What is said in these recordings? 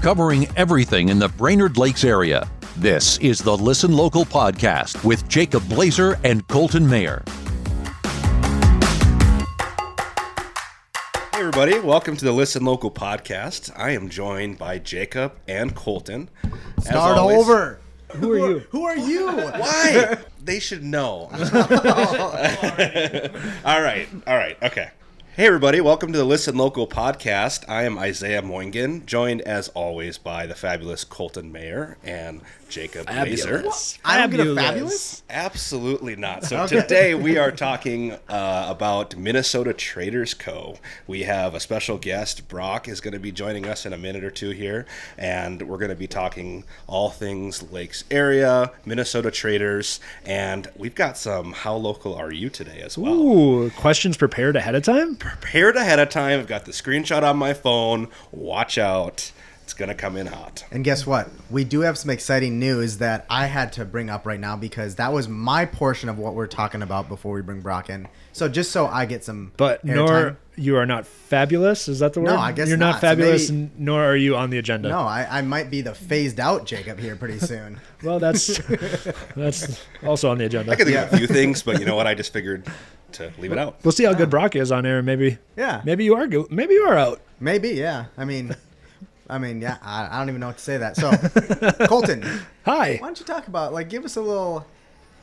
covering everything in the Brainerd Lakes area. This is the Listen Local podcast with Jacob Blazer and Colton Mayer. Hey, everybody, welcome to the Listen Local podcast. I am joined by Jacob and Colton. As Start always- over. Who are you? Who are you? Why? they should know. Oh, all right, all right, okay. Hey, everybody, welcome to the Listen Local podcast. I am Isaiah Moingen, joined as always by the fabulous Colton Mayer and Jacob Fabulous. I don't get a fabulous? Absolutely not. So today we are talking uh, about Minnesota Traders Co. We have a special guest. Brock is going to be joining us in a minute or two here, and we're going to be talking all things Lakes area, Minnesota Traders, and we've got some "How local are you today?" as well. Ooh, questions prepared ahead of time? Prepared ahead of time. I've got the screenshot on my phone. Watch out. It's going to come in hot. And guess what? We do have some exciting news that I had to bring up right now because that was my portion of what we're talking about before we bring Brock in. So just so I get some But airtime- nor you are not fabulous. Is that the word? No, I guess you're not. not, So fabulous, maybe- nor are you on the agenda. No, I, I might be the phased out Jacob here pretty soon. Well, that's that's also on the agenda. I can think of a few things, but you know what? I just figured to leave it out. We'll see how good Brock is on air. Maybe. Yeah. Maybe you are good. Maybe you are out. Maybe, yeah. I mean, I mean, yeah. I, I don't even know what to say that. So, Colton, Hi. why don't you talk about like give us a little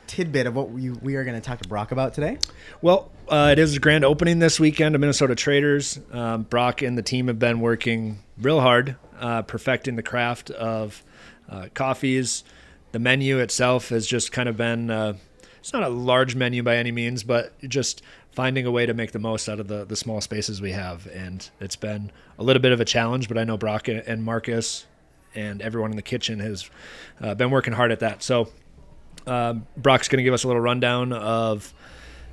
tidbit of what we we are going to talk to Brock about today? Well, uh, it is a grand opening this weekend of Minnesota Traders. Um, Brock and the team have been working real hard, uh, perfecting the craft of uh, coffees. The menu itself has just kind of been, uh, it's not a large menu by any means, but just finding a way to make the most out of the, the small spaces we have. And it's been a little bit of a challenge, but I know Brock and Marcus and everyone in the kitchen has uh, been working hard at that. So, um, Brock's going to give us a little rundown of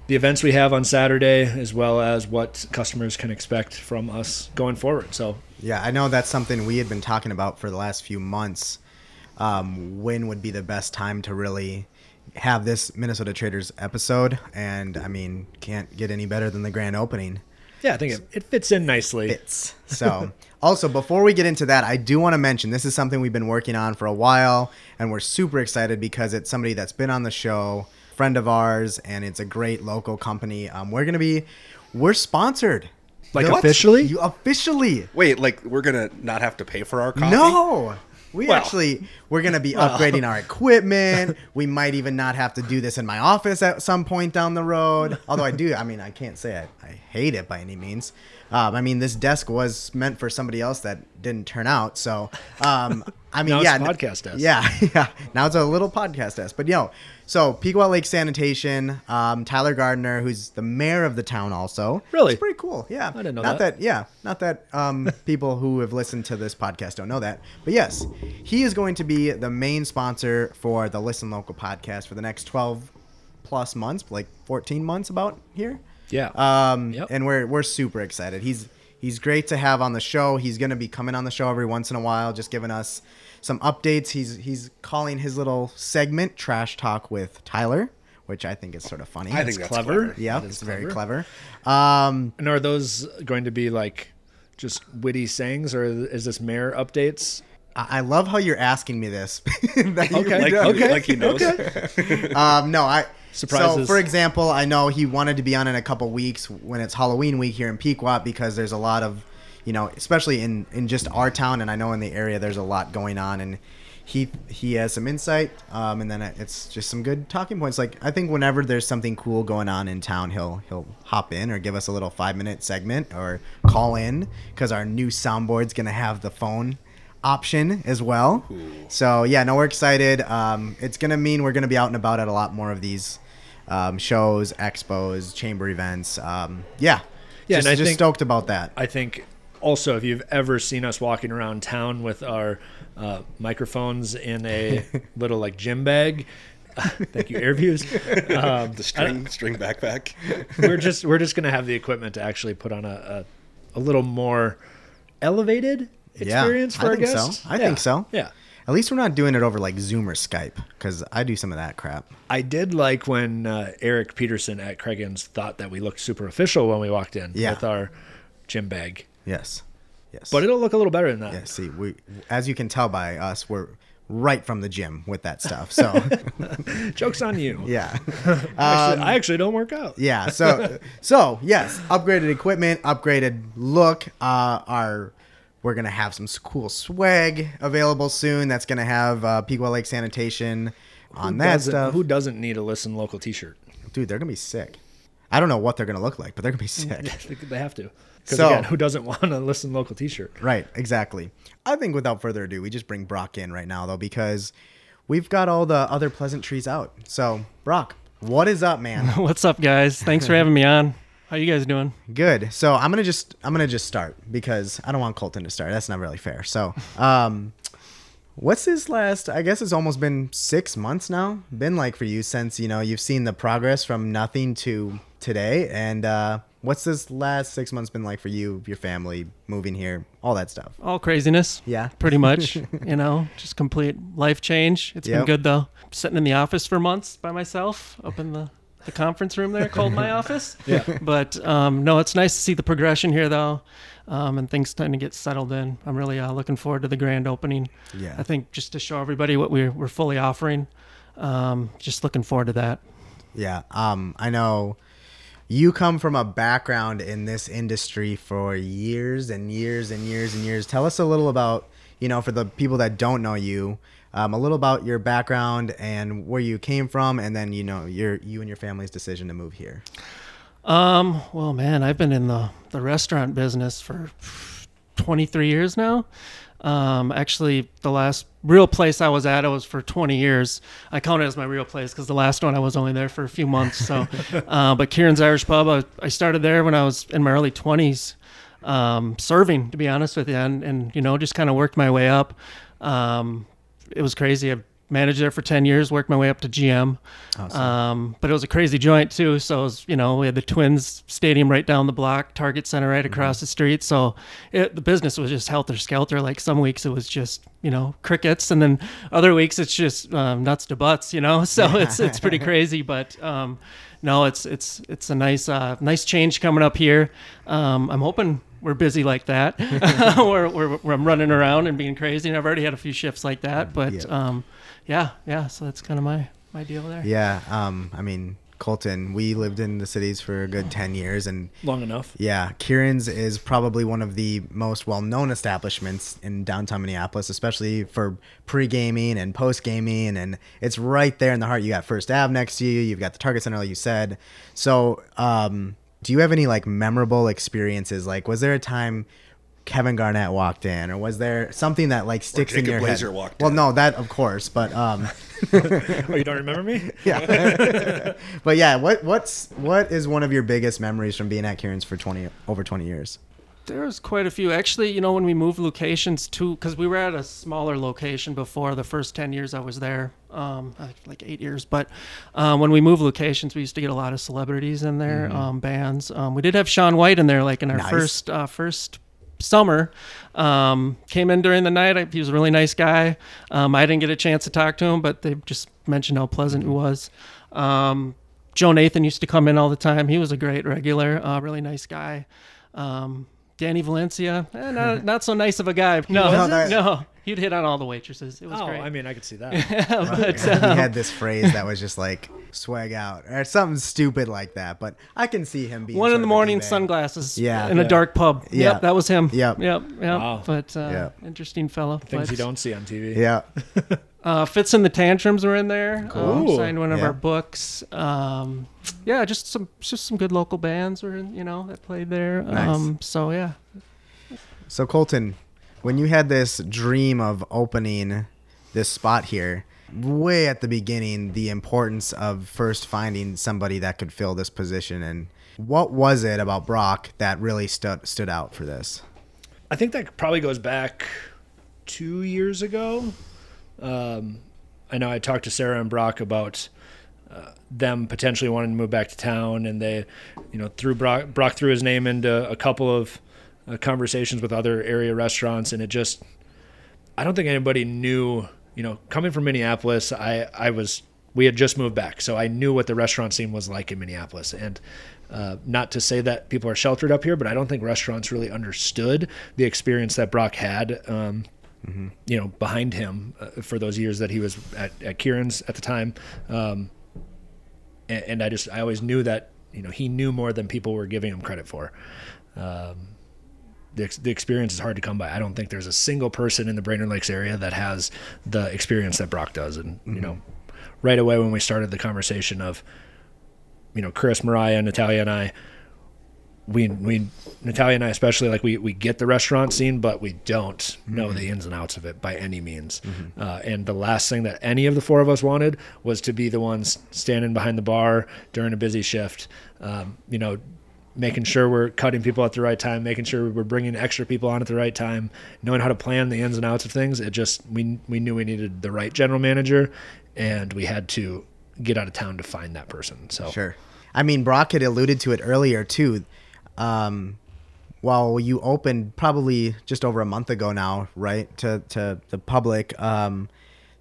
the events we have on Saturday, as well as what customers can expect from us going forward. So, Yeah, I know that's something we had been talking about for the last few months. Um, when would be the best time to really have this Minnesota Traders episode? And I mean, can't get any better than the grand opening. yeah, I think it, it fits in nicely. Fits. So, also, before we get into that, I do want to mention this is something we've been working on for a while, and we're super excited because it's somebody that's been on the show, friend of ours, and it's a great local company. Um, we're gonna be, we're sponsored. Like The- officially? You officially. Wait, like we're gonna not have to pay for our coffee? No. We Well- actually we're gonna be upgrading our equipment. We might even not have to do this in my office at some point down the road. Although I do, I mean, I can't say I, I hate it by any means. Um, I mean, this desk was meant for somebody else that didn't turn out. So, um, I mean, Now it's yeah, a podcast desk. Yeah, yeah. Now it's a little podcast desk. But yo, so Pequot Lake Sanitation, um, Tyler Gardner, who's the mayor of the town, also. Really? It's pretty cool. Yeah. I didn't know not that. that yeah, not that um, people who have listened to this podcast don't know that. But yes, he is going to be the main sponsor for the Listen Local podcast for the next 12 plus months, like 14 months about here. Yeah. Um, Yep. and we're we're super excited. He's he's great to have on the show. He's going to be coming on the show every once in a while, just giving us some updates. He's he's calling his little segment "Trash Talk with Tyler," which I think is sort of funny. I think that's clever. clever. yeah, that is it's very clever. clever. Um, and are those going to be like just witty sayings, or is this mayor updates? I I love how you're asking me this. That you- Okay. Like, Okay. like he knows. Um, no, I. Surprises. So, for example, I know he wanted to be on in a couple weeks when it's Halloween week here in Pequot because there's a lot of, you know, especially in in just our town, and I know in the area there's a lot going on, and he he has some insight, um, and then it's just some good talking points. Like I think whenever there's something cool going on in town, he'll he'll hop in or give us a little five minute segment or call in because our new soundboard's gonna have the phone option as well. So yeah, no, we're excited. Um, it's gonna mean we're gonna be out and about at a lot more of these um, shows, expos, chamber events. Um, yeah, Yeah, just, and I just think- stoked about that. I think also if you've ever seen us walking around town with our uh, microphones in a little like gym bag. Thank you, Airviews. Um, The string string backpack. we're just we're just gonna have the equipment to actually put on a a, a little more elevated experience yeah, for I our think guests. so. I Yeah. think so. Yeah. At least we're not doing it over like Zoom or Skype because I do some of that crap. I did like when uh, Eric Peterson at Cragun's thought that we looked super official when we walked in Yeah. with our gym bag. Yes. Yes. but it'll look a little better than that. Yeah, see, we as you can tell by us, we're right from the gym with that stuff. So Joke's on you. yeah. Actually, I actually don't work out. Yeah. So so yes, upgraded equipment, upgraded look. Uh, our we're gonna have some cool swag available soon. That's gonna have uh, Pequot Lake Sanitation on Who that stuff. Who doesn't need a listen local T-shirt? Dude, they're gonna be sick. I don't know what they're gonna look like, but they're gonna be sick. They have to. Because So- again, who doesn't want a listen local T-shirt? Right, exactly. I think without further ado, we just bring Brock in right now though because we've got all the other pleasantries out. So Brock, what is up, man? What's up, guys? Thanks for having me on. How you guys doing? Good. So I'm gonna just I'm gonna just start because I don't want Colton to start. That's not really fair. So, um, what's this last? I guess it's almost been six months now. Been like for you since you know you've seen the progress from nothing to today. And uh, what's this last six months been like for you, your family, moving here, all that stuff? All craziness. Yeah. Pretty much. you know, just complete life change. It's Yep. been good though. Sitting in the office for months by myself, up in the, the conference room there called my office. Yeah. But um, no, it's nice to see the progression here though. Um, and things starting to get settled in. I'm really uh, looking forward to the grand opening. Yeah. I think just to show everybody what we're, we're fully offering. Um, just looking forward to that. Yeah. Um, I know you come from a background in this industry for years and years and years and years. Tell us a little about, you know, for the people that don't know you, um, a little about your background and where you came from, and then you know your you and your family's decision to move here. Um, well, man, I've been in the, the restaurant business for 23 years now. Um, actually, the last real place I was at, I was for 20 years. I count it as my real place because the last one I was only there for a few months. So, uh, but Kieran's Irish Pub, I, I started there when I was in my early 20s, um, serving, to be honest with you, and, and you know, just kind of worked my way up. Um, it was crazy. I managed there for 10 years, worked my way up to GM. Um, but it was a crazy joint too. So it was, you know, we had the Twins Stadium right down the block, Target Center right across the street. So it, the business was just helter skelter. Like some weeks it was just, you know, crickets, and then other weeks it's just um, nuts to butts. You know, so it's it's pretty crazy. But um, no, it's it's it's a nice uh, nice change coming up here. Um, I'm hoping we're busy like that. we're, we're, we're I'm running around and being crazy, and I've already had a few shifts like that. But Yeah. um, yeah, yeah. So that's kind of my my deal there. Yeah. Um, I mean, Colton, we lived in the cities for a good ten years, and Long enough. Yeah, Kieran's is probably one of the most well-known establishments in downtown Minneapolis, especially for pre-gaming and post-gaming, and it's right there in the heart. You got First Ave next to you. You've got the Target Center, like you said. So, um, do you have any like memorable experiences? Like, was there a time Kevin Garnett walked in, or was there something that like sticks in your Blazer head? walked well, in. no, that of course, but um, Oh, you don't remember me? yeah, but yeah, what what's what is one of your biggest memories from being at Kieran's for twenty over twenty years? There's quite a few. Actually, you know, when we moved locations to, because we were at a smaller location before the first 10 years I was there, um, uh, like eight years. But um, when we moved locations, we used to get a lot of celebrities in there, um, bands. Um, we did have Shaun White in there, like in our Nice. first uh, first summer. Um, came in during the night. I, he was a really nice guy. Um, I didn't get a chance to talk to him, but they just mentioned how pleasant he was. Um, Joe Nathan used to come in all the time. He was a great regular, uh, really nice guy. Um, Danny Valencia, eh, not, not so nice of a guy. No, wasn't? no, he'd hit on all the waitresses. It was Oh, great. I mean, I could see that. but, he um, had this phrase that was just like swag out or something stupid like that. But I can see him being one in the morning, D-bag. sunglasses. Yeah. in a dark pub. Yeah. Yep, that was him. Yep. yep, yep. Wow. But uh, Yeah. interesting fellow. Things but, you don't see on TV. Yeah, Uh, Fitz and the Tantrums were in there. Um, signed one of Yeah. our books. Um, yeah, just some just some good local bands were in, you know that played there. Nice. Um, so yeah, So Colton, when you had this dream of opening this spot here, way at the beginning, the importance of first finding somebody that could fill this position, and what was it about Brock that really stood stood out for this? I think that probably goes back two years ago. Um, I know I talked to Sarah and Brock about uh, them potentially wanting to move back to town, and they, you know, threw Brock, Brock threw his name into a couple of uh, conversations with other area restaurants, and it just, I don't think anybody knew. You know, coming from Minneapolis, I I was we had just moved back, so I knew what the restaurant scene was like in Minneapolis. And uh, not to say that people are sheltered up here, but I don't think restaurants really understood the experience that Brock had. Um, mm-hmm. You know, behind him uh, for those years that he was at, at Kieran's at the time, um, and, and, I just I always knew that you know he knew more than people were giving him credit for. Um, the, the experience is hard to come by. I don't think there's a single person in the Brainerd Lakes area that has the experience that Brock does. And, mm-hmm. you know, right away when we started the conversation of, you know, Chris, Mariah, Natalia, and I, we, we, Natalia and I especially, like we, we get the restaurant scene, but we don't mm-hmm. know the ins and outs of it by any means. Mm-hmm. Uh, and the last thing that any of the four of us wanted was to be the ones standing behind the bar during a busy shift, um, you know, making sure we're cutting people at the right time, making sure we're bringing extra people on at the right time, knowing how to plan the ins and outs of things. It just we we knew we needed the right general manager, and we had to get out of town to find that person. So sure, I mean Brock had alluded to it earlier too. Um, while you opened probably just over a month ago now, right to to the public, um,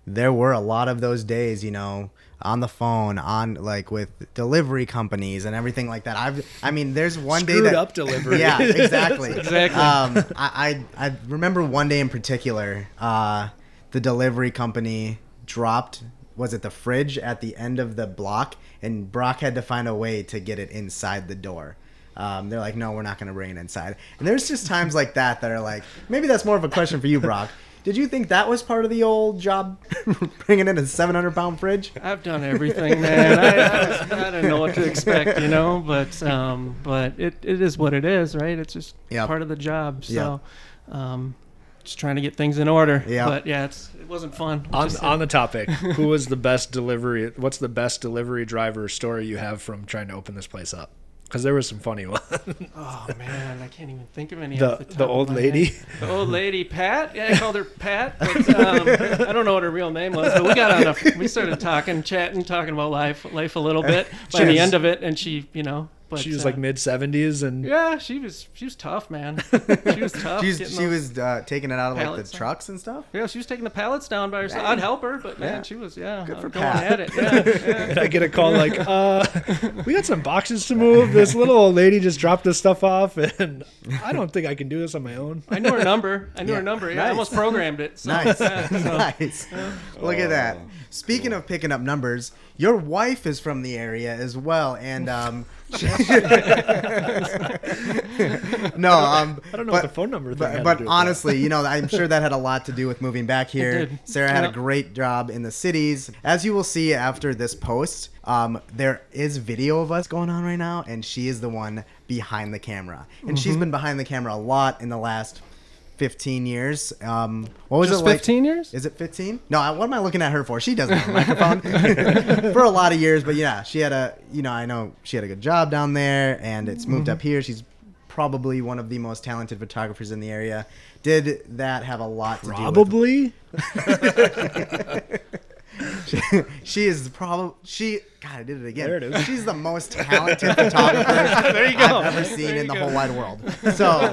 there were a lot of those days, you know on the phone on like with delivery companies and everything like that. I've I mean, there's one Screwed day that up delivery. Yeah, exactly, exactly. Um, I, I, I remember one day in particular, uh, the delivery company dropped was it the fridge at the end of the block, and Brock had to find a way to get it inside the door. Um, they're like, no, we're not going to bring it inside. And there's just times like that that are like, maybe that's more of a question for you, Brock. Did you think that was part of the old job, bringing in a 700 pound fridge? I've done everything, man. I, I, I, don't know what to expect, you know, but um, but it, it is what it is, right? It's just yep. part of the job. So, yep. um, just trying to get things in order. Yeah. But yeah, it's it wasn't fun. On on the topic, who was the best delivery? What's the best delivery driver story you have from trying to open this place up? Because there was some funny ones. oh man, I can't even think of any. The the, the old lady. Head. The old lady, Pat. Yeah, I called her Pat. But, um, I don't know what her real name was, but we got on. A, we started talking, chatting, talking about life, life a little bit. By the end of it, and she, you know, but, she was uh, like mid seventies, and yeah, she was she was tough, man. She was tough. she was uh, taking it out of like the down. trucks and stuff. Yeah, she was taking the pallets down by herself. I'd help her, but man, yeah. she was yeah, good for going Pat. at it. Yeah, yeah. and I get a call like, uh, we got some boxes to move. This little old lady just dropped this stuff off, and I don't think I can do this on my own. I knew her number. I knew yeah. her number. Yeah, nice. I almost programmed it. So, nice, so. nice. Look at that. Speaking cool. of picking up numbers, your wife is from the area as well, and um, no, um, I don't know but, what the phone number. But, but honestly, you know, I'm sure that had a lot to do with moving back here. Sarah had a great job in the cities, as you will see after this post. Um, there is video of us going on right now, and she is the one behind the camera, and mm-hmm. she's been behind the camera a lot in the last 15 years. Um, what was Just it like? 15 years? Is it 15? No, what am I looking at her for? She doesn't have a microphone for a lot of years, but yeah, she had a, you know, I know she had a good job down there and it's moved mm-hmm. up here. She's probably one of the most talented photographers in the area. Did that have a lot to probably? do with she, she is probably she God, I did it again. There it is. She's the most talented photographer there you go. I've ever seen in the whole wide world. So,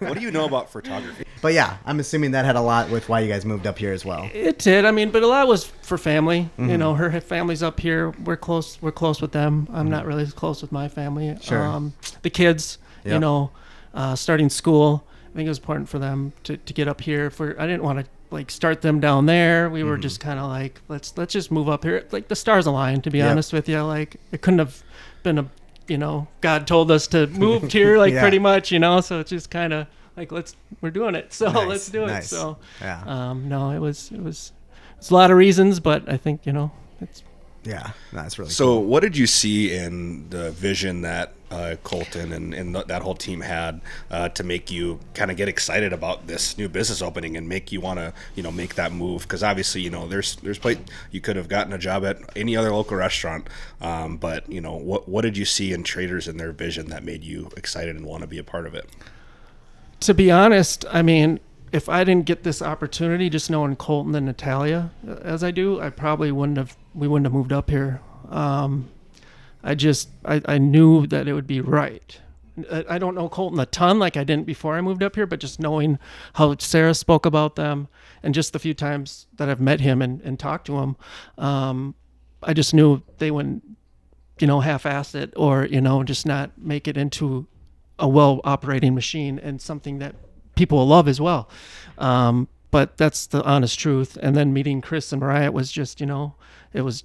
what do you know about photography? But yeah, I'm assuming that had a lot with why you guys moved up here as well. It did. I mean, but a lot was for family. Mm-hmm. You know, her family's up here. We're close. We're close with them. I'm mm-hmm. not really as close with my family. Sure. Um, the kids, yep. you know, uh, starting school. I think it was important for them to, to get up here. For I didn't want to like start them down there. We were mm-hmm. just kind of like let's let's just move up here. Like the stars aligned, to be yep. honest with you. Like it couldn't have been a you know God told us to move here, like yeah. pretty much, you know. So it's just kind of like let's we're doing it, so nice. let's do nice. it. So yeah, um, no, it was it was it's a lot of reasons, but I think you know yeah, that's really so. Cool. What did you see in the vision that uh, Colton and, and th- that whole team had uh, to make you kind of get excited about this new business opening and make you want to, you know, make that move? Because obviously, you know, there's there's play, you could have gotten a job at any other local restaurant, um, but you know, what what did you see in traders in their vision that made you excited and want to be a part of it? To be honest, I mean, if I didn't get this opportunity, just knowing Colton and Natalia uh, as I do, I probably wouldn't have. We wouldn't have moved up here. Um, I just I, I knew that it would be right. I, don't know Colton a ton like I didn't before I moved up here, but just knowing how Sarah spoke about them and just the few times that I've met him and, and talked to him, um, I just knew they wouldn't, you know, half-ass it or you know just not make it into a well operating machine and something that people will love as well. Um, but that's the honest truth. And then meeting Chris and Mariah was just, you know, it was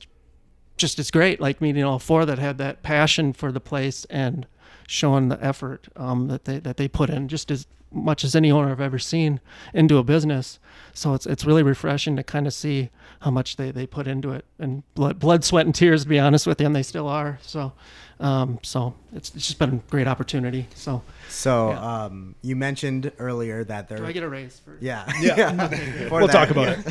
just as great. Like meeting all four that had that passion for the place and showing the effort um, that they that they put in, just as much as any owner I've ever seen into a business. So it's it's really refreshing to kind of see how much they, they put into it and blood blood sweat and tears to be honest with you, and they still are. So um, so it's, it's just been a great opportunity. So So Yeah. um, you mentioned earlier that there. do I get a raise for? yeah. Yeah. For we'll that, talk about yeah.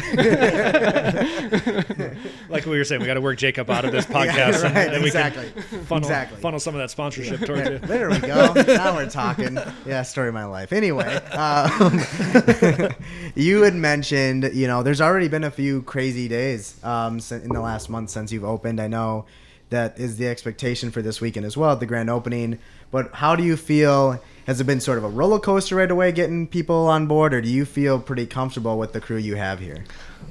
it. like we were saying, we got to work Jacob out of this podcast, Yeah, and right, then we can funnel, Exactly. funnel some of that sponsorship towards There, you. there we go. Now we're talking. Yeah, story of my life. Anyway, um, you had mentioned, you know, there's already been a few crazy days um, in the last month since you've opened. I know that is the expectation for this weekend as well at the grand opening. But how do you feel? Has it been sort of a roller coaster right away getting people on board, or do you feel pretty comfortable with the crew you have here?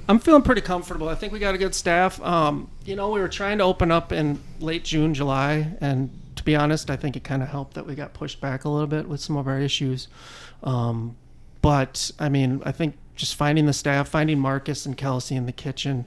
I'm feeling pretty comfortable. I think we got a good staff. Um, you know, we were trying to open up in late June, July, and to be honest, I think it kind of helped that we got pushed back a little bit with some of our issues. Um, but I mean, I think just finding the staff, finding Marcus and Kelsey in the kitchen.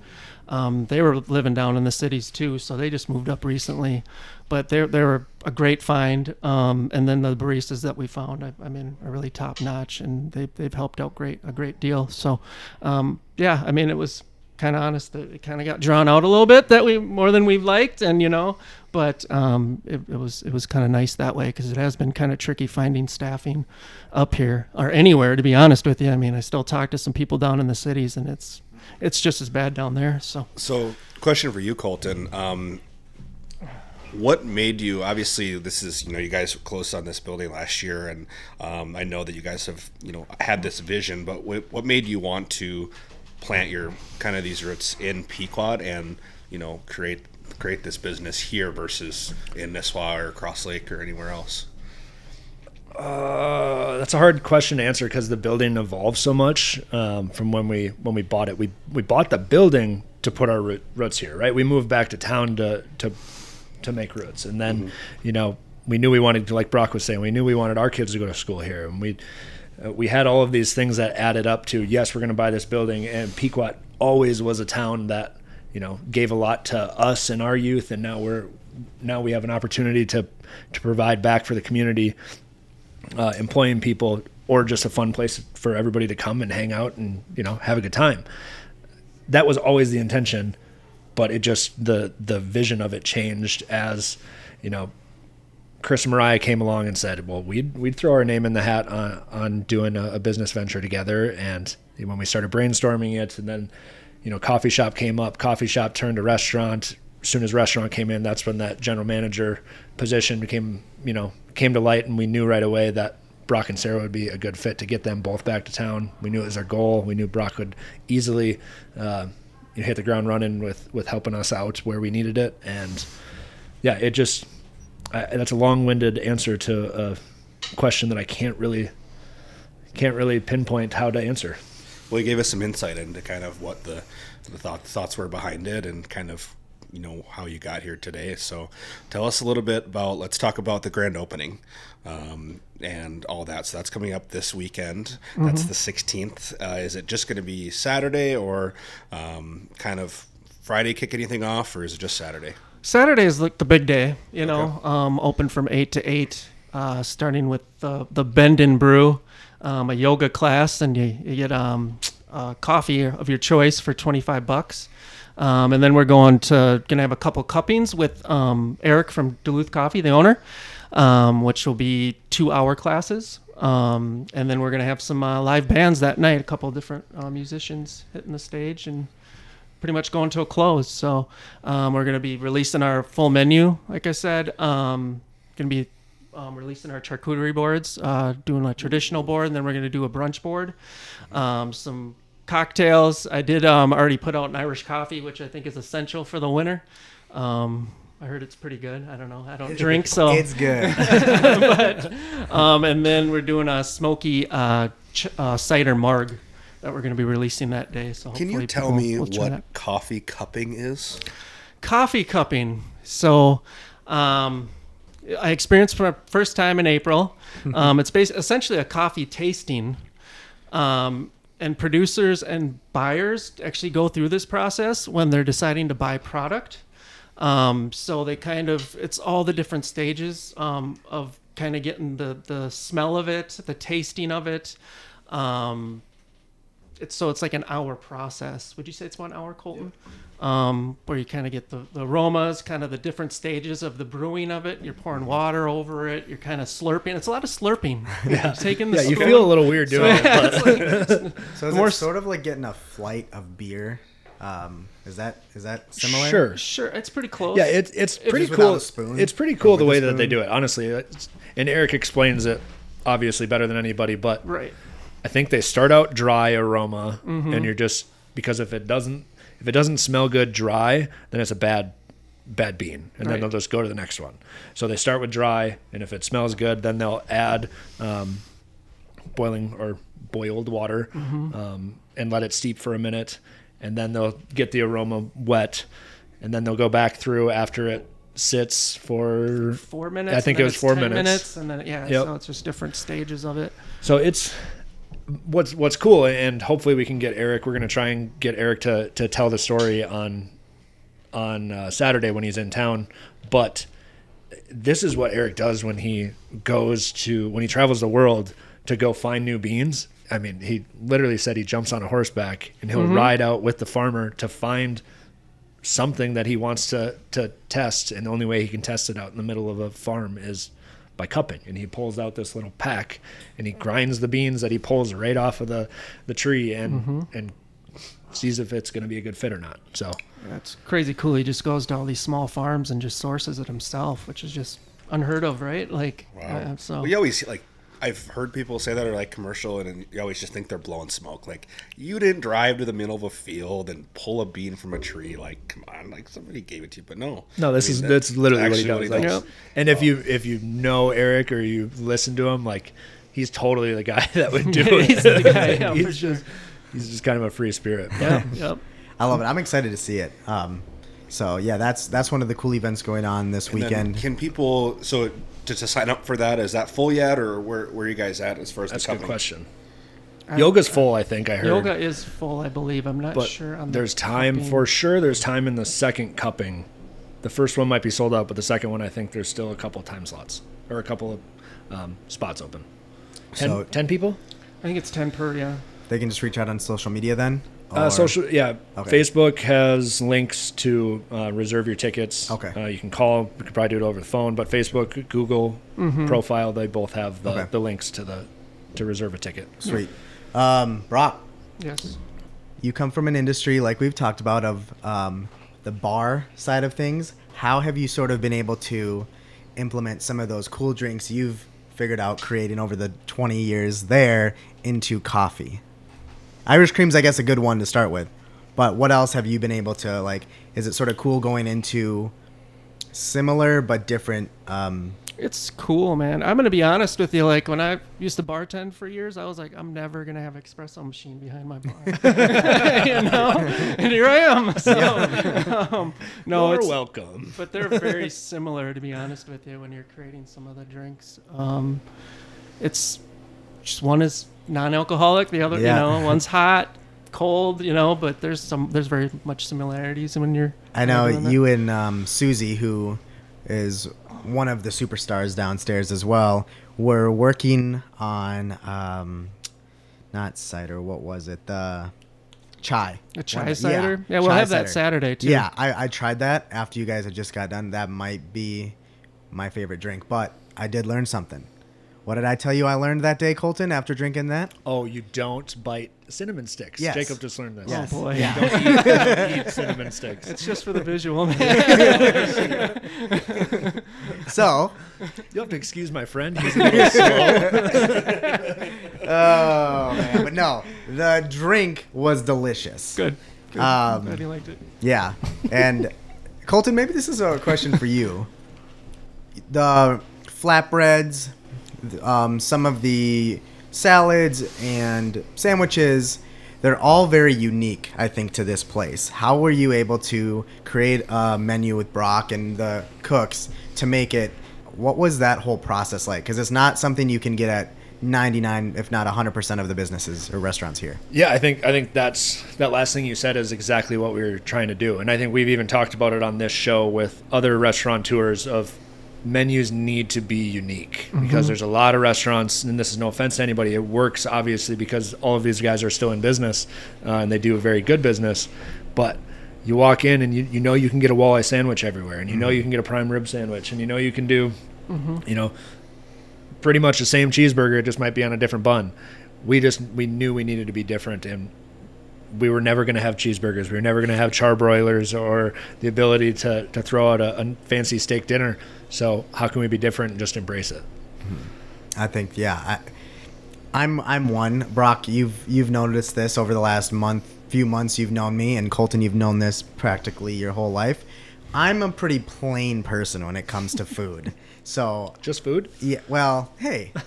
Um, they were living down in the cities too, so they just moved up recently. But they're they're a great find. Um, and then the baristas that we found, I, I mean, are really top notch, and they they've helped out great a great deal. So, um, yeah, I mean, it was kind of honest that it kind of got drawn out a little bit that we more than we've liked, and you know, but um, it, it was it was kind of nice that way because it has been kind of tricky finding staffing up here or anywhere. To be honest with you, I mean, I still talk to some people down in the cities, and it's it's just as bad down there. So. So, question for you, Colton. Um, what made you? Obviously, this is you know you guys were closed on this building last year, and um, I know that you guys have you know had this vision. But what, what made you want to plant your kind of these roots in Pequot and you know create create this business here versus in Nisswa or Cross Lake or anywhere else? Uh, that's a hard question to answer because the building evolved so much um, from when we when we bought it. We we bought the building to put our roots here, right? We moved back to town to to to make roots, and then you know we knew we wanted to, like Brock was saying, we knew we wanted our kids to go to school here, and we uh, we had all of these things that added up to yes, we're going to buy this building, and Pequot always was a town that you know gave a lot to us and our youth, and now we're now we have an opportunity to to provide back for the community uh, employing people or just a fun place for everybody to come and hang out and you know have a good time that was always the intention but it just the the vision of it changed as you know Chris and Mariah came along and said, "Well, we'd we'd throw our name in the hat on on doing a, a business venture together." And when we started brainstorming it, and then you know, coffee shop came up. Coffee shop turned to restaurant. As soon as restaurant came in, that's when that general manager position became you know came to light, and we knew right away that Brock and Sarah would be a good fit to get them both back to town. We knew it was our goal. We knew Brock would easily uh, hit the ground running with with helping us out where we needed it, and yeah, it just I, that's a long-winded answer to a question that I can't really can't really pinpoint how to answer. Well, you gave us some insight into kind of what the the thought, thoughts were behind it, and kind of you know how you got here today. So, tell us a little bit about. Let's talk about the grand opening um, and all that. So that's coming up this weekend. That's the 16th. Uh, is it just going to be Saturday or um, kind of Friday? Kick anything off, or is it just Saturday? Saturday is like the big day, you know. Um, open from eight to eight, uh, starting with the the Bend and Brew, um, a yoga class, and you, you get um, uh, coffee of your choice for twenty five bucks. Um, and then we're going to gonna have a couple cuppings with um, Eric from Duluth Coffee, the owner, um, which will be two hour classes. Um, and then we're gonna have some uh, live bands that night, a couple different uh, musicians hitting the stage and pretty much going to a close. So um, we're to be releasing our full menu, like I said. Um, to be um, releasing our charcuterie boards, uh, doing a traditional board, and then we're going to do a brunch board. Um, some cocktails. I did um, already put out an Irish coffee, which I think is essential for the winter. Um, I heard it's pretty good. I don't know. I don't drink, so It's good. um, and then we're doing a smoky uh, ch- uh, cider marg that we're going to be releasing that day. So Can you tell me what that. coffee cupping is? coffee cupping. So, um, I experienced for the first time in April. Um, it's basically essentially a coffee tasting. Um, and producers and buyers actually go through this process when they're deciding to buy product. Um, so they kind of, it's all the different stages um, of kind of getting the, the smell of it, the tasting of it. Um, it's so it's like an hour process. Would you say it's one hour, Colton? Um, where you kind of get the, the aromas, kind of the different stages of the brewing of it. You're pouring water over it. You're kind of slurping. It's a lot of slurping. Yeah, taking the Yeah, you spoon. feel a little weird doing it. But So is More it sort of like getting a flight of beer? Um, is that is that similar? sure. Sure, it's pretty close. Yeah, it's it's pretty just cool. a spoon? It's pretty cool the way a that they do it. Honestly, It's- and Eric explains it obviously better than anybody. But right. I think they start out dry aroma, Mm-hmm. and you're just because if it doesn't if it doesn't smell good dry, then it's a bad bad bean, and then Right. they'll just go to the next one. So they start with dry, and if it smells good, then they'll add um, boiling or boiled water Mm-hmm. um, and let it steep for a minute, and then they'll get the aroma wet, and then they'll go back through after it sits for Four minutes. I think it was four 10 minutes. and then yeah, Yep. so it's just different stages of it. So it's what's what's cool, and hopefully we can get Eric. We're gonna try and get Eric to to tell the story on on uh, Saturday when he's in town. But this is what Eric does when he goes to when he travels the world to go find new beans. I mean, he literally said he jumps on a horseback and he'll ride out with the farmer to find something that he wants to to test, and the only way he can test it out in the middle of a farm is by cupping. And he pulls out this little pack and he grinds the beans that he pulls right off of the the tree and and sees if it's going to be a good fit or not. So That's crazy cool. He just goes to all these small farms and just sources it himself, which is just unheard of, right? Like, Wow. uh, so Well, you always like. I've heard people say that are like commercial, and you always just think they're blowing smoke. Like you didn't drive to the middle of a field and pull a bean from a tree. Like come on, like somebody gave it to you. But no, No, this I mean, is that- that's literally what he actually does. Like, Yep. And if you if you know Eric or you listen to him, like he's totally the guy that would do it. He's the guy, yeah, he's for sure. just he's just kind of a free spirit. yeah, yep. I love it. I'm excited to see it. Um, so yeah, that's that's one of the cool events going on this And weekend. Can people so to, to sign up for that? Is that full yet, or where where are you guys at as far as That's a the good company? question. Yoga's full, I think I heard. Yoga is full, I believe. I'm not but sure. On the there's time cupping. for sure. There's time in the second cupping. The first one might be sold out, but the second one, I think there's still a couple time slots or a couple of um, spots open. Ten, So- 10 people? I think it's ten per. Yeah. They can just reach out on social media then. Uh, social, yeah. Okay. Facebook has links to uh, reserve your tickets. Okay. Uh, you can call. You can probably do it over the phone, but Facebook, Google profile, they both have the, Okay. the links to the to reserve a ticket. Sweet. Um, Brock, Yes. you come from an industry like we've talked about of um, the bar side of things. How have you sort of been able to implement some of those cool drinks you've figured out creating over the 20 years there into coffee? Irish cream's, I guess, a good one to start with. But what else have you been able to like? Is it sort of cool going into similar but different? Um, It's cool, man. I'm gonna be honest with you. Like when I used to bartend for years, I was like, I'm never gonna have espresso machine behind my bar, you know. And here I am. So, um, no, You're it's welcome. but they're very similar, to be honest with you. When you're creating some of the drinks, um, it's just one is non-alcoholic, the other, Yeah. you know, one's hot, cold, you know. But there's some, there's very much similarities when you're. I know that. you and um, Susie, who is one of the superstars downstairs as well, were working on um, not cider. What was it? The chai. A chai One cider. Yeah, we'll chai have that. Saturday too. Yeah, I, I tried that after you guys had just got done. That might be my favorite drink, but I did learn something. What did I tell you I learned that day, Colton, after drinking that? Oh, you don't bite cinnamon sticks. Yes. Jacob just learned this. Oh boy. Yeah. Don't eat, don't eat cinnamon sticks. It's just for the visual, man. So, You'll have to excuse my friend. He's a little slow. oh man, but no, the drink was delicious. Good. Good. Um, Glad you liked it. Yeah, and Colton, maybe this is a question for you. The flatbreads, um, some of the salads and sandwiches, they're all very unique, I think, to this place. How were you able to create a menu with Brock and the cooks to make it? What was that whole process like? Because it's not something you can get at 99, if not 100% of the businesses or restaurants here. Yeah, I think I think that's that last thing you said is exactly what we were trying to do, and I think we've even talked about it on this show with other restaurateurs of menus need to be unique because mm-hmm. there's a lot of restaurants, and this is no offense to anybody. It works obviously because all of these guys are still in business uh, and they do a very good business, but you walk in and you, you know you can get a walleye sandwich everywhere, and you know mm-hmm. you can get a prime rib sandwich, and you know you can do, mm-hmm. you know, pretty much the same cheeseburger. It just might be on a different bun. We just we knew we needed to be different, and we were never going to have cheeseburgers. We were never going to have charbroilers or the ability to, to throw out a, a fancy steak dinner. So how can we be different and just embrace it? I think yeah. I, I'm I'm one. Brock, you've you've noticed this over the last month, few months. You've known me, and Colton, you've known this practically your whole life. I'm a pretty plain person when it comes to food. So Just food? yeah, well, hey,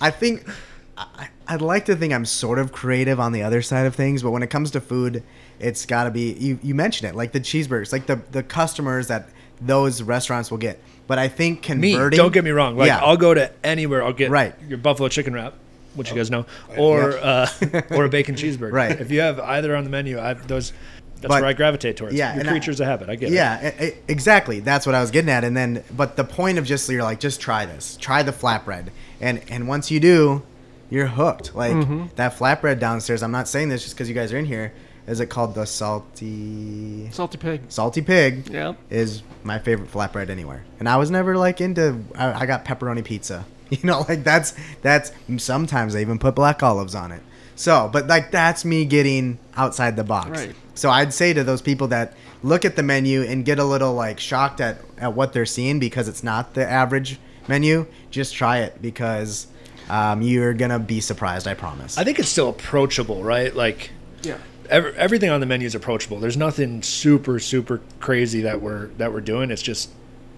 I think I, I'd like to think I'm sort of creative on the other side of things, but when it comes to food, it's got to be you. You mentioned it, like the cheeseburgers, like the the customers that those restaurants will get. But I think Me, converting. don't get me wrong. Like Yeah. I'll go to anywhere. I'll get Right. your buffalo chicken wrap, which you guys know, or uh, or a bacon cheeseburger. Right. If you have either on the menu, I those that's But- where I gravitate towards. Yeah, Your and I- creatures of habit. I get it. Yeah, e- e- exactly. That's what I was getting at. And then, but the point of just you're like, just try this, try the flatbread, and and once you do, you're hooked. Like Mm-hmm. that flatbread downstairs. I'm not saying this just because you guys are in here. Is it called the salty Salty pig. salty pig? Yeah. is my favorite flatbread anywhere. And I was never like into. I, I got pepperoni pizza. You know, like that's that's. Sometimes I even put black olives on it. So, but like that's me getting outside the box. Right. So I'd say to those people that look at the menu and get a little like shocked at at what they're seeing because it's not the average menu, just try it because um, you're gonna be surprised. I promise. I think it's still approachable, right? Like Yeah. ev everything on the menu is approachable. There's nothing super super crazy that we're that we're doing. It's just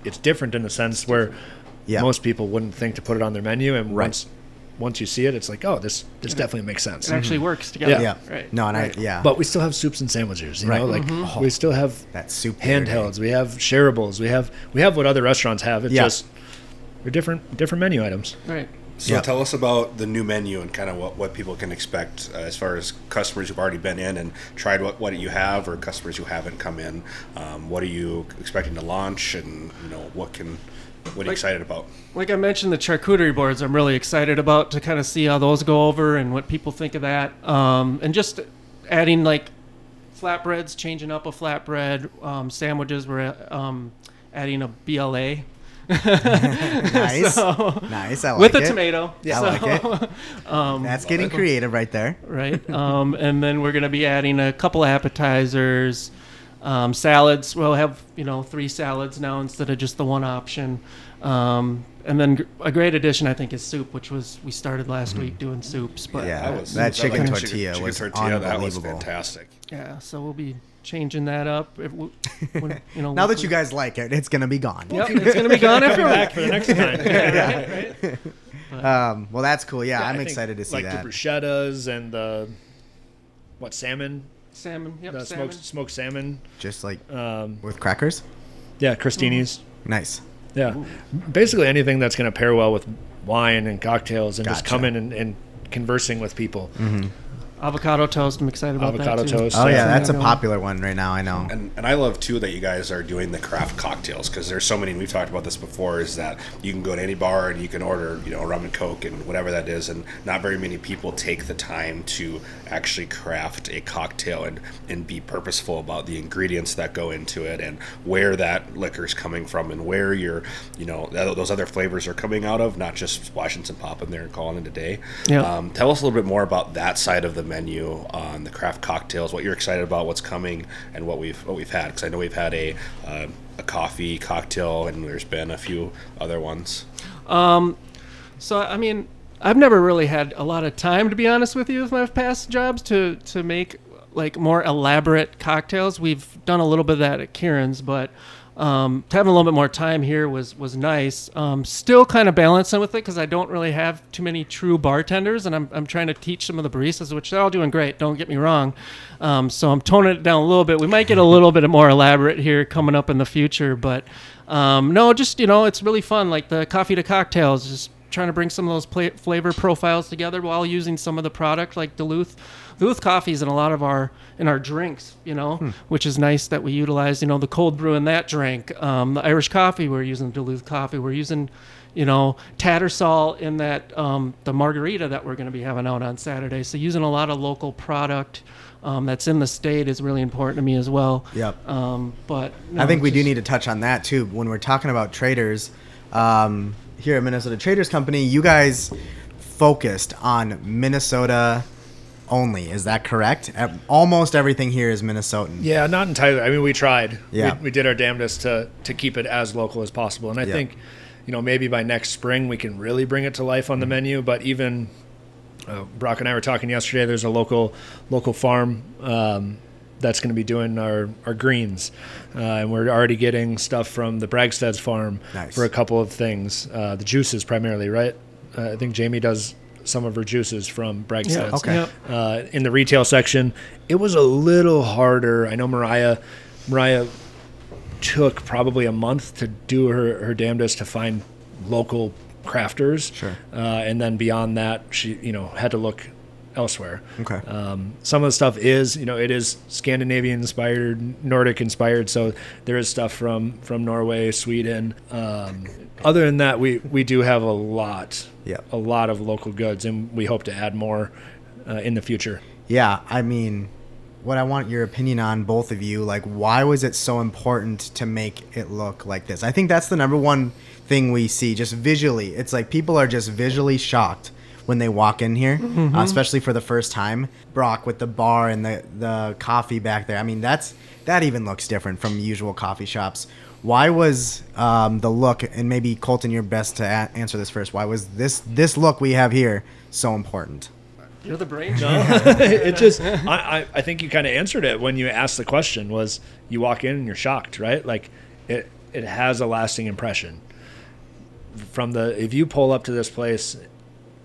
it's different in the sense where Yeah. most people wouldn't think to put it on their menu, and Right. once once you see it, it's like, oh, this this definitely makes sense. It actually works together. yeah. Right. No, and Right. I yeah. But we still have soups and sandwiches, you Right. know, like Mhm. we still have that soup handhelds. We have shareables. We have we have what other restaurants have. It's Yeah. just they're different different menu items. Right. So Yeah. tell us about the new menu and kind of what, what people can expect uh, as far as customers who've already been in and tried what, what you have or customers who haven't come in. Um, what are you expecting to launch and you know what can what are you Like- excited about? Like I mentioned, the charcuterie boards I'm really excited about to kind of see how those go over and what people think of that. Um, and just adding like flatbreads, changing up a flatbread, um, sandwiches. We're um, adding a BLA nice, So- nice. I like with a it. tomato. I like it. Um, That's getting creative right there. right? Um, and then we're going to be adding a couple appetizers, um, salads. We'll have you know three salads now instead of just the one option. Um, and then a great addition, I think, is soup, which was we started last week doing soups. But Mm-hmm. Yeah. yeah, That was that chicken like tortilla chicken, was tortilla, That was unbelievable. fantastic. Yeah, so we'll be changing that up. If we, when, you know, Now that you guys like it, it's gonna be gone. Yep, it's going to be gone after Back for the next time. right, right. Um, well, that's cool. Yeah, Yeah, I I'm think, excited to see like that. the bruschettas and the what salmon, Salmon. Yep. the salmon. smoked smoked salmon. Just like Um, with crackers. yeah, crostini's. Nice. Yeah, basically anything that's going to pair well with wine and cocktails and just Gotcha. Mm-hmm. coming and, and conversing with people. Avocado toast. I'm excited about Avocado that Avocado toast. Oh yeah, Yeah. that's a Going. popular one right now. I know. And, and I love too that you guys are doing the craft cocktails because there's so many. And we've talked about this before. Is that you can go to any bar and you can order, you know, rum and coke and whatever that is, and not very many people take the time to actually craft a cocktail and and be purposeful about the ingredients that go into it and where that liquor is coming from and where your, you know, those other flavors are coming out of, not just splashing some pop in there and calling it a day. Yeah. Um, tell us a little bit more about that side of the menu on the craft cocktails. What you're excited about, what's coming, and what we've what we've had. Because I know we've had a uh, a coffee cocktail, and there's been a few other ones. Um, So I mean, I've never really had a lot of time to be honest with you with my past jobs to to make like more elaborate cocktails. We've done a little bit of that at Kieran's, but um, having a little bit more time here was was nice. Um, still kind of balancing with it because I don't really have too many true bartenders, and I'm, I'm trying to teach some of the baristas, which they're all doing great. Don't get me wrong. Um, so I'm toning it down a little bit. We might get a little bit more elaborate here coming up in the future, but um, no, just you know, it's really fun. Like the coffee to cocktails, just trying to bring some of those pla- flavor profiles together while using some of the product like Duluth Duluth coffees in a lot of our in our drinks, you know, hmm. which is nice that we utilize. You know, the cold brew in that drink, um, the Irish coffee we're using Duluth coffee. We're using, you know, Tattersall in that um, the margarita that we're going to be having out on Saturday. So using a lot of local product. Um, that's in the state is really important to me as well. Yep. Um, but no, I think we just, do need to touch on that too when we're talking about traders. Um, here at Minnesota Traders Company, you guys focused on Minnesota only. Is that correct? Almost everything here is Minnesotan. Yeah, not entirely. I mean, we tried. Yeah. We, we did our damnedest to, to keep it as local as possible. And I think, you know, maybe by next spring we can really bring it to life on the mm-hmm. menu. But even uh, Brock and I were talking yesterday. There's a local local farm um, that's going to be doing our, our greens. Uh, and we're already getting stuff from the Bragsted's farm nice. for a couple of things. Uh, the juices primarily, right? Uh, I think Jamie does some of her juices from Bragsted's. Yeah, okay. Yep. Uh, in the retail section, it was a little harder. I know Mariah, Mariah took probably a month to do her, her damnedest to find local crafters. Sure. Uh, and then beyond that, she, you know, had to look elsewhere. Okay. Um, some of the stuff is, you know, it is Scandinavian inspired, Nordic inspired. So there is stuff from from Norway, Sweden. Um, other than that, we we do have a lot, yeah, a lot of local goods, and we hope to add more uh, in the future. Yeah, I mean, what I want your opinion on, both of you, like, why was it so important to make it look like this? I think that's the number one thing we see just visually. It's like people are just visually shocked when they walk in here, mm-hmm. uh, especially for the first time. Brock with the bar and the the coffee back there. I mean, that's that even looks different from usual coffee shops. Why was um, the look and maybe Colton, you're best to a- answer this first. Why was this this look we have here so important? You're the brain. No, it just I, I, I think you kind of answered it when you asked the question. Was you walk in and you're shocked, right? Like it it has a lasting impression from the if you pull up to this place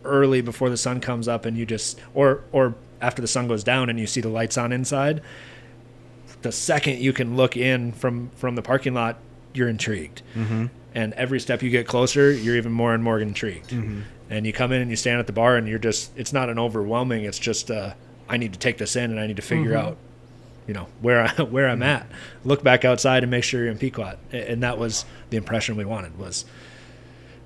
early before the sun comes up and you just or or after the sun goes down and you see the lights on inside the second you can look in from from the parking lot you're intrigued mm-hmm. and every step you get closer you're even more and more intrigued mm-hmm. and you come in and you stand at the bar and you're just it's not an overwhelming it's just uh, i need to take this in and i need to figure mm-hmm. out you know where I, where I'm mm-hmm. at. Look back outside and make sure you're in Pequot, and that was the impression we wanted. Was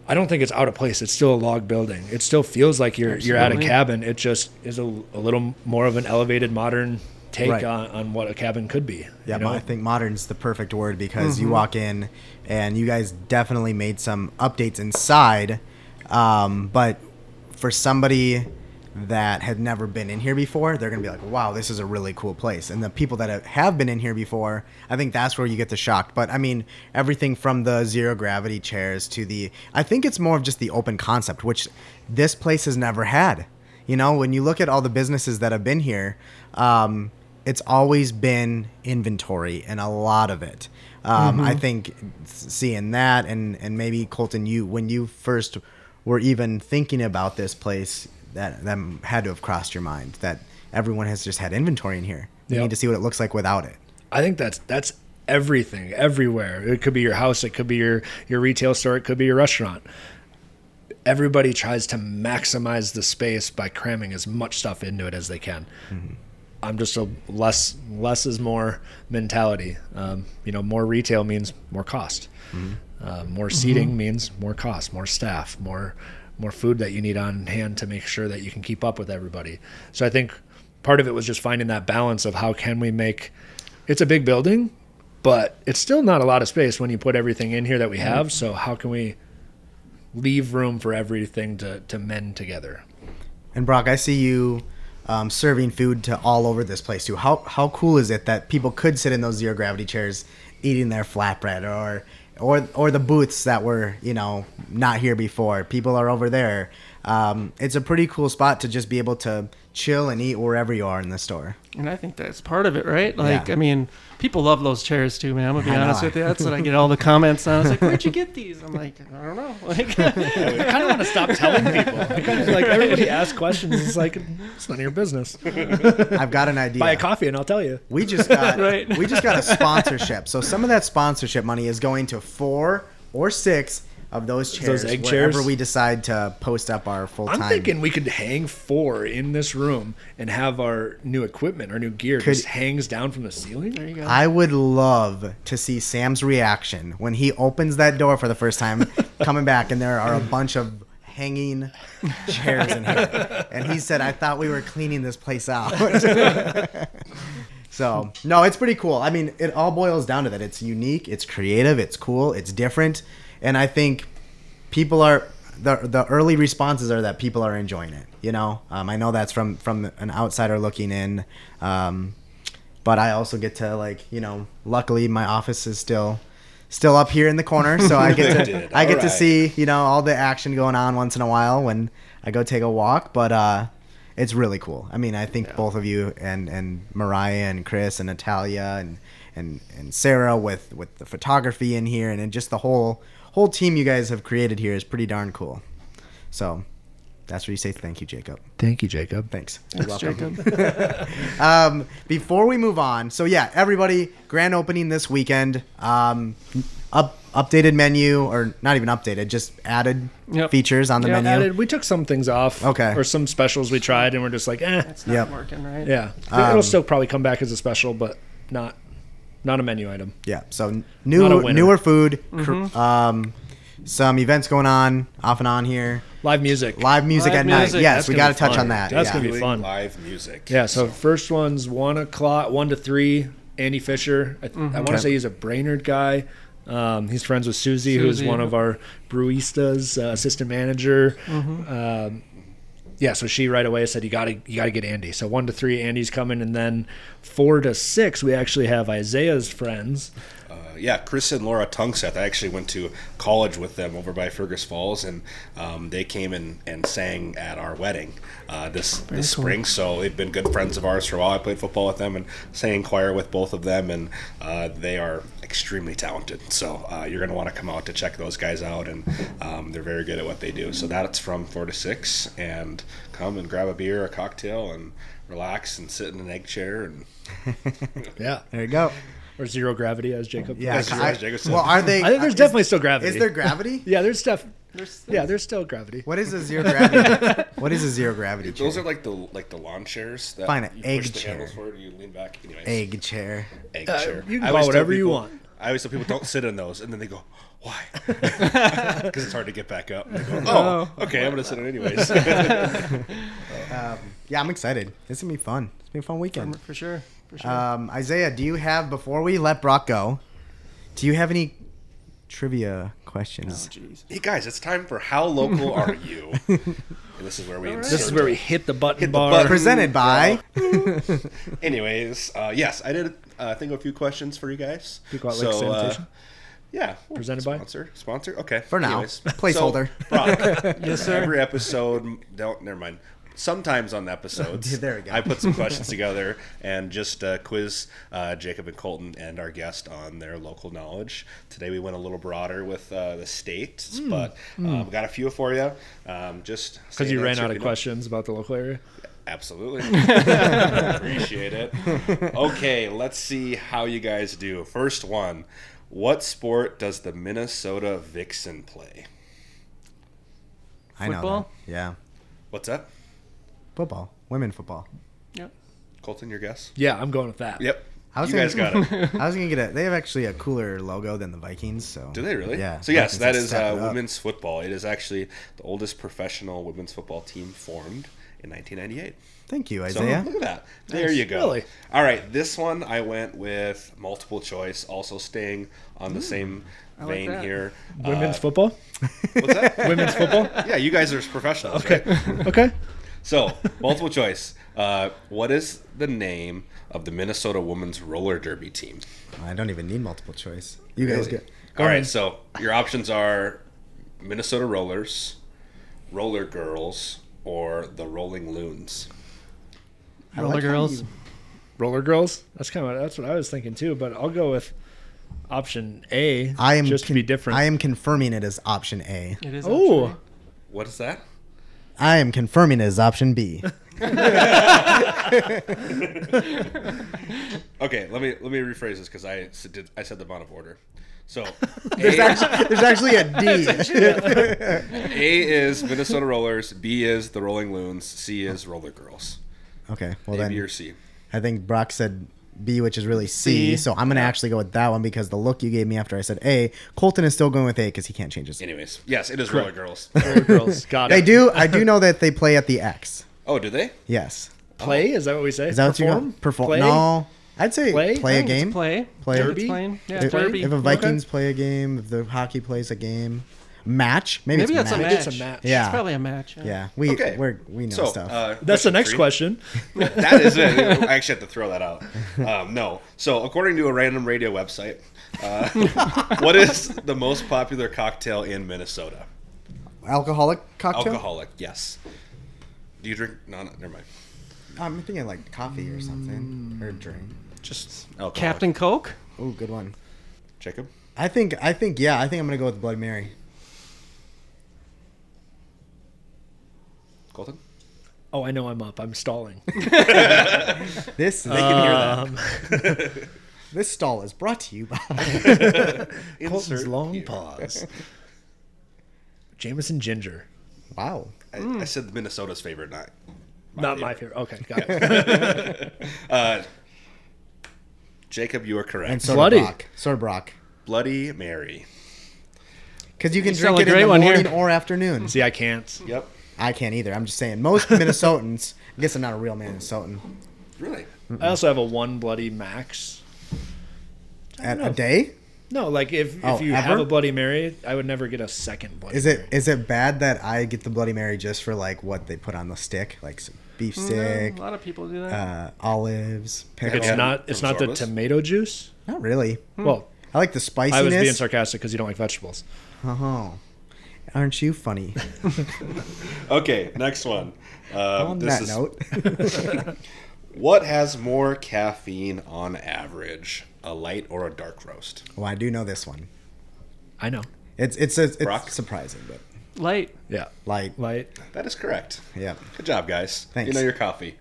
I don't think it's out of place. It's still a log building. It still feels like you're Absolutely. you're at a cabin. It just is a, a little more of an elevated modern take right. on, on what a cabin could be. Yeah, you know? I think modern's the perfect word because mm-hmm. you walk in and you guys definitely made some updates inside. Um, but for somebody that had never been in here before, they're going to be like, wow, this is a really cool place. And the people that have been in here before, I think that's where you get the shock. But I mean, everything from the zero gravity chairs to the, I think it's more of just the open concept, which this place has never had. You know, when you look at all the businesses that have been here, um, it's always been inventory and a lot of it. Um, mm-hmm. I think seeing that and, and maybe Colton, you, when you first were even thinking about this place, that that had to have crossed your mind that everyone has just had inventory in here. You yep. need to see what it looks like without it. I think that's that's everything, everywhere. It could be your house, it could be your your retail store, it could be your restaurant. Everybody tries to maximize the space by cramming as much stuff into it as they can. Mm-hmm. I'm just a less less is more mentality. Um, you know, more retail means more cost. Mm-hmm. Uh, more seating mm-hmm. means more cost, more staff, more more food that you need on hand to make sure that you can keep up with everybody. So I think part of it was just finding that balance of how can we make it's a big building, but it's still not a lot of space when you put everything in here that we have. So how can we leave room for everything to, to mend together? And Brock, I see you um, serving food to all over this place too. How how cool is it that people could sit in those zero gravity chairs eating their flatbread or or or the booths that were you know not here before. People are over there. um, it's a pretty cool spot to just be able to chill and eat wherever you are in the store. And I think that's part of it, right? Like, Yeah. I mean, people love those chairs too, man. I'm gonna be I know. honest with you. That's what I get all the comments on. It's like, where'd you get these? I'm like, I don't know. Like, I kind of want to stop telling people. I kind of like everybody asks questions. It's like it's none of your business. I've got an idea. Buy a coffee and I'll tell you. We just got Right. we just got a sponsorship. So some of that sponsorship money is going to four or six of those chairs Those egg wherever chairs? we decide to post up our full time. I'm thinking we could hang four in this room and have our new equipment, our new gear, Could- just hangs down from the ceiling. there you go. I would love to see Sam's reaction when he opens that door for the first time, coming back, and there are a bunch of hanging chairs in here. And he said, I thought we were cleaning this place out. so, no, it's pretty cool. I mean, it all boils down to that. It's unique, it's creative, it's cool, it's different. And I think people are. The, the early responses are that people are enjoying it. You know, um, I know that's from from an outsider looking in. Um, but I also get to like you know luckily my office is still still up here in the corner so I get to I get to see you know all the action going on once in a while when I go take a walk but uh it's really cool I mean I think both of you and and Mariah and Chris and Natalia and and and Sarah with with the photography in here and, and just the whole whole team you guys have created here is pretty darn cool so that's where you say thank you Jacob Thank you, Jacob. thanks Thanks, You're welcome. Jacob. um, before we move on, so yeah, everybody, grand opening this weekend. Um, up updated menu, or not even updated, just added Yep. features on the Yep. menu. Added, we took some things off. Okay. Or some specials we tried, and we're just like, eh. It's not Yep. working, right? Yeah. Um, It'll still probably come back as a special, but not not a menu item. Yeah, so new newer food, cr- um, some events going on off and on here. Live music. Live music Live at night. Yes, That's we got to touch fun. on that. That's yeah. gonna be fun. Live music. Yeah, so first one's one o'clock, one to three. Andy Fisher. I, I want to Okay. say he's a Brainerd guy. Um, he's friends with Susie, who's one of our brewistas, uh, assistant manager. Um, yeah, so she right away said you got to you got to get Andy. So one to three, Andy's coming, and then four to six, we actually have Isaiah's friends. Yeah, Chris and Laura Tungseth. I actually went to college with them over by Fergus Falls, and um, they came in and sang at our wedding uh, this this cool. spring. So they've been good friends of ours for a while. I played football with them and sang choir with both of them, and uh, they are extremely talented. So uh, you're going to want to come out to check those guys out, and um, they're very good at what they do. So that's from four to six, and come and grab a beer, a cocktail, and relax and sit in an egg chair and Yeah, There you go. Or zero gravity, as Jacob. Yeah. That's I- right, Jacob said. well, are they? I think there's is- definitely still gravity. Is there gravity? Yeah, there's stuff. There's, Yeah, there's still gravity. What is a zero gravity? what is a zero gravity? Those chair? are like the like the lawn chairs that Fine, an you egg push the chair. handles forward, you lean back. Anyways, egg chair. egg Uh, chair. you can I call always tell whatever you want. I always tell people don't sit in those, and then they go, "Why?" Because it's hard to get back up. Go, oh, okay, I'm gonna sit in anyways. Yeah, I'm excited. It's gonna be fun. It's gonna be a fun weekend. for sure. For sure. Um, Isaiah, do you have before we let Brock go? Do you have any trivia questions? Jeez. hey guys, it's time for how local are you? And this is where we. This is where we hit the button Hit the bar. button. Presented by. Anyways, uh, yes, I did uh, think of a few questions for you guys. Pequot Lake So, uh, Sanitation? yeah, Presented by? sponsor. Sponsor. Okay. For now. Anyways, Placeholder. So, Brock, Yes, sir. Every episode, don't never mind. Sometimes on the episodes, There we go. I put some questions together and just uh, quiz uh, Jacob and Colton and our guest on their local knowledge. Today we went a little broader with uh, the state, Hmm. but um, got a few for you. Um, just Because you ran out of you know. questions about the local area. Absolutely. Appreciate it. Okay, let's see how you guys do. First one. What sport does the Minnesota Vixen play? I know. Football? That. Yeah. What's that? Football. Women football. Yep. Colton, your guess? Yeah, I'm going with that. Yep. I was you guys gonna- got it. I was gonna get it. They have actually a cooler logo than the Vikings. So. Do they really? Yeah. So yes, Vikings that have is stepped uh, women's football. It is actually the oldest professional women's football team formed in 1998. Thank you, So Isaiah. look at that. There you go. Really? All right, this one I went with multiple choice, also staying on the same like vein that. here. Women's Uh, football? what's that? Women's football? yeah, you guys are professionals, Okay. right? Okay. So, multiple choice. Uh, what is the name of the Minnesota women's roller derby team? I don't even need multiple choice. You guys Really? get. All right, so your options are Minnesota Rollers, Roller Girls or the Rolling Loons? Roller like girls. you- Roller girls. That's kind of that's what I was thinking too. But I'll go with option A. I am just to be different. I am confirming it as option A. It is. Oh. What is that? I am confirming it as option B. Okay, let me let me rephrase this because I s- did I said them out of order. So There's A, actually, there's actually a D. A is Minnesota Rollers, B is the Rolling Loons, C is Roller Girls. okay, well A, B, or then C. I think Brock said B, which is really C. C. So I'm gonna actually go with that one because the look you gave me after I said A, Colton is still going with A because he can't change his. Anyways, yes, it is Roller Girls. roller girls. Got They it. do. I do know that they play at the X. Oh, do they? Yes. play. Is that what we say? Is that what you Perform? Perform? Play? No. I'd say Play? play, I a think it's game. Play. Play. If Derby? It's. Yeah, If, derby. if a Vikings play a game, if the hockey plays a game, match. Maybe, Maybe it's it's a match. match. It's a match. Yeah. It's probably a match. Yeah. Yeah, we Okay. we're, we know so, stuff. Uh, That's the next three. question. that is it. I actually have to throw that out. Um, no. So, according to a random radio website, uh, what is the most popular cocktail in Minnesota? Alcoholic cocktail. Alcoholic, yes. Do you drink? No, no never mind. I'm thinking like coffee or something or drink. Just alcoholic. Captain Coke. Oh, good one. Jacob. I think I think yeah. I think I'm gonna go with Bloody Mary. Colton. Oh, I know I'm up. I'm stalling. This They can hear Um, that. this stall is brought to you by. Colton's long pause. Jameson Ginger. wow. I, I said Minnesota's favorite, not Not my favorite. Okay, got it. Uh, Jacob, you are correct. And soda Bloody. Brock. Soda Brock. Bloody Mary. Because you can You drink a it in great the one here. morning or afternoon. See, I can't. Yep. I can't either. I'm just saying. Most Minnesotans. I guess I'm not a real Minnesotan. Really? I also have a one bloody max. At a day. No, like if, Oh, if you ever? have a Bloody Mary, I would never get a second Bloody Is it Mary. is it bad that I get the Bloody Mary just for like what they put on the stick, like some beef stick, A lot of people do that. uh, olives, pickles? It's Yeah. not. It's not the Absorbus? tomato juice. Not really. Well, I like the spiciness. I was being sarcastic because you don't like vegetables. Oh, aren't you funny? Okay, next one. Uh, On this that is note, what has more caffeine on average, a light or a dark roast? well, I do know this one. I know. It's it's it's, Brock? it's surprising, but Light. Yeah. light. Light. That is correct. Yeah. Good job, guys. Thanks. You know your coffee.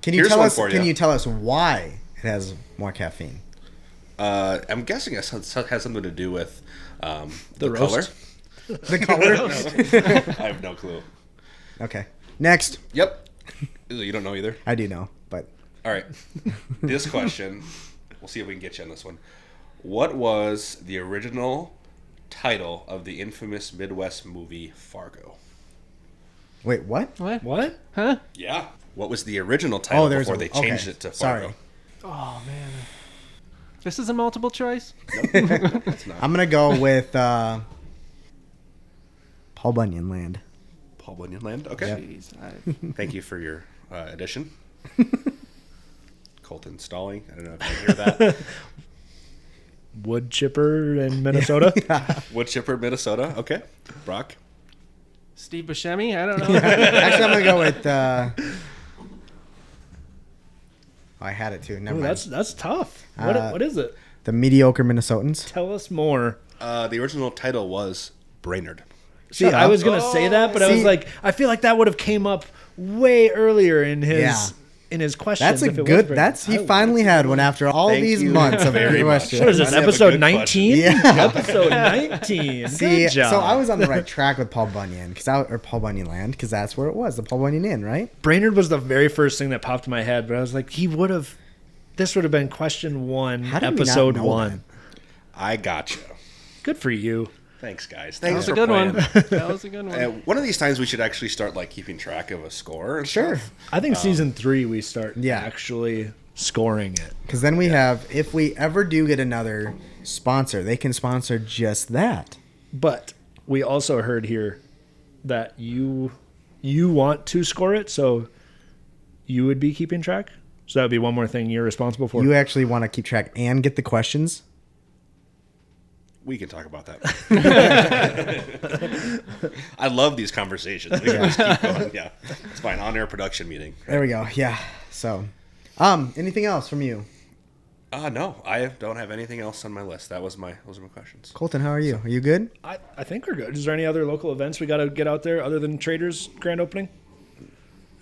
Can you Here's tell one us? for Can ya. you tell us why it has more caffeine? Uh, I'm guessing it has has something to do with um, the, The color. Roast? The color. I have no clue. okay. Next, Yep. You don't know either. I do know, but All right. This question, we'll see if we can get you on this one. What was the original title of the infamous Midwest movie Fargo? wait, what? What? What? Huh? Yeah. What was the original title Oh, there's before a- they changed okay. it to Sorry. Fargo? Oh man. This is a multiple choice. It's not I'm gonna go with uh, Paul Bunyan Land. Paul Bunyan Land. Okay. Jeez. I, Thank you for your uh, addition. Colton Stalling. I don't know if you hear that. Wood chipper in Minnesota. Wood Chipper, Minnesota. Okay. Brock. Steve Buscemi. I don't know. Actually, I'm gonna go with. Uh, oh, I had it too. Never Ooh, mind. that's that's tough. What, Uh, what is it? the mediocre Minnesotans. Tell us more. Uh, the original title was Brainerd. See, Shut I up. was gonna say that, but I was like, I feel like that would have came up way earlier in his Yeah. in his questions. That's a if it good. Brady. That's he I- finally had one after all Thank these you months of very much. questions. What is this? Finally have a Episode nineteen? Yeah. Episode nineteen. See, Good job. so I was on the right track with Paul Bunyan because I or Paul Bunyan Land because that's where it was, the Paul Bunyan Inn, right? Brainerd was the very first thing that popped in my head, but I was like, he would have. This would have been question one, How did we not episode know one. I gotcha. Good for you. Thanks, guys. Thanks That Thanks was a for good playing. one. That was a good one. Uh, one of these times we should actually start like keeping track of a score. And Sure. stuff. I think season three we start Yeah. actually scoring it. Because then we have, if we ever do get another sponsor, they can sponsor just that. But we also heard here that you you want to score it, so you would be keeping track. So that would be one more thing you're responsible for. You actually want to keep track and get the questions. We can talk about that. I love these conversations. We can just keep going. Yeah, it's fine. On air production meeting. There we go. Yeah. So, um, anything else from you, Uh, no, I don't have anything else on my list. That was my those are my questions. Colton? How are you? Are you good? I, I think we're good. Is there any other local events we got to get out there other than Traders grand opening?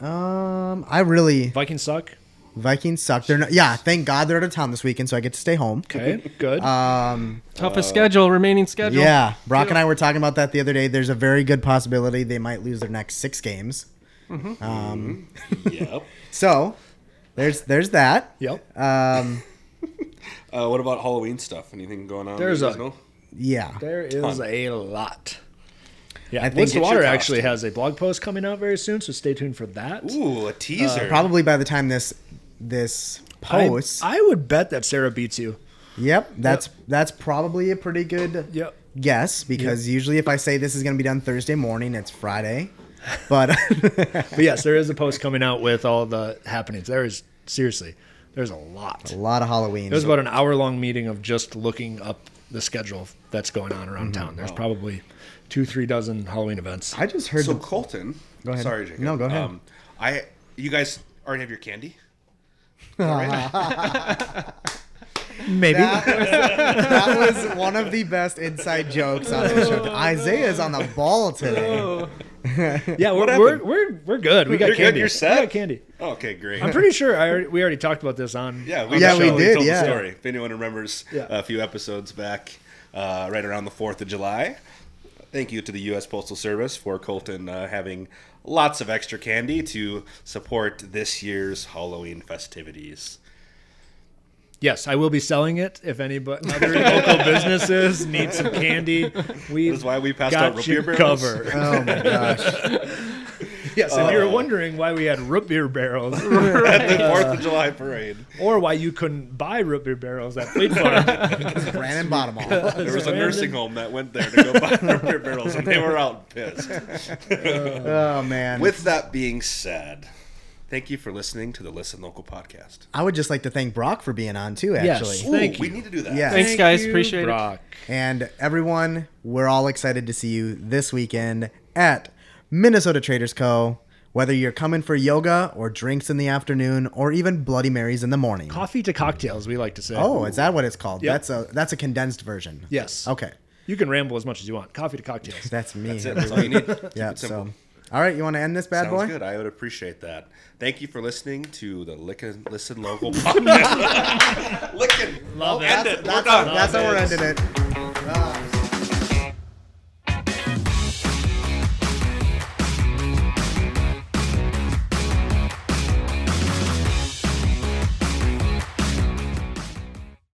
Um, I really Vikings suck. Vikings suck. They're not. Yeah. Thank God they're out of town this weekend, so I get to stay home. Okay, good. Um, Toughest schedule, remaining schedule. yeah. Brock and I were talking about that the other day. There's a very good possibility they might lose their next six games. Um, yep. so there's there's that. yep. Um, Uh, what about Halloween stuff? Anything going on? There's You guys a- know? yeah. There is Ton. a lot. Yeah, I I think think get Water your actually has a blog post coming out very soon, so stay tuned for that. Ooh, a teaser. Probably by the time this this I. I would bet that Sarah beats you. yep. That's that's probably a pretty good Yep. guess because usually if I say this is going to be done Thursday morning, it's Friday. But But yes, there is a post coming out with all the happenings. There is seriously, there's a lot. a lot of Halloween. It was about an hour long meeting of just looking up the schedule that's going on around Mm-hmm. town. There's probably two, three dozen Halloween events. I just heard so the, Colton. Go ahead. Sorry, Jacob. No, go ahead. Um, I you guys already have your candy. Maybe. that was one of the best inside jokes on this show. Isaiah's on the ball today. yeah, we're, we're, we're, we're good. We got You're good? candy. You're set? We got candy. Okay, great. I'm pretty sure I already, we already talked about this on. Yeah, on we, the Yeah, we show. did, told yeah. the story. If anyone remembers Yeah. a few episodes back, uh, right around the Fourth of July. Thank you to the U.S. Postal Service for Colton uh, having lots of extra candy to support this year's Halloween festivities. Yes, I will be selling it. If any other local businesses need some candy, we That is why we passed got out root beer barrels. cover. Oh my gosh. yes, if you're uh, wondering why we had root beer barrels, at the Fourth of July parade. or why you couldn't buy root beer barrels at Fleet Farm, Brandon Bottom all. There was a nursing home that went there to go buy root beer barrels, and they were out pissed. Uh, oh man. With that being said, thank you for listening to the Listen Local podcast. I would just like to thank Brock for being on too, Yes. actually. Ooh. Thank we you. need to do that. Yeah. Thanks, Thank guys. you, Appreciate it. Brock. And everyone, we're all excited to see you this weekend at Minnesota Traders Co. Whether you're coming for yoga or drinks in the afternoon or even Bloody Marys in the morning. Coffee to cocktails, we like to say. Oh, is that what it's called? Yep. That's a that's a condensed version. yes. Okay. You can ramble as much as you want. Coffee to cocktails. That's me. That's it. That's all you need. Yeah. it. So, all right, you want to end this bad Sounds boy? good. I would appreciate that. Thank you for listening to the Lickin' Listen Local podcast. Lickin'. Love End it. it. That's, We're done. how, that's how we're ending it. Ah.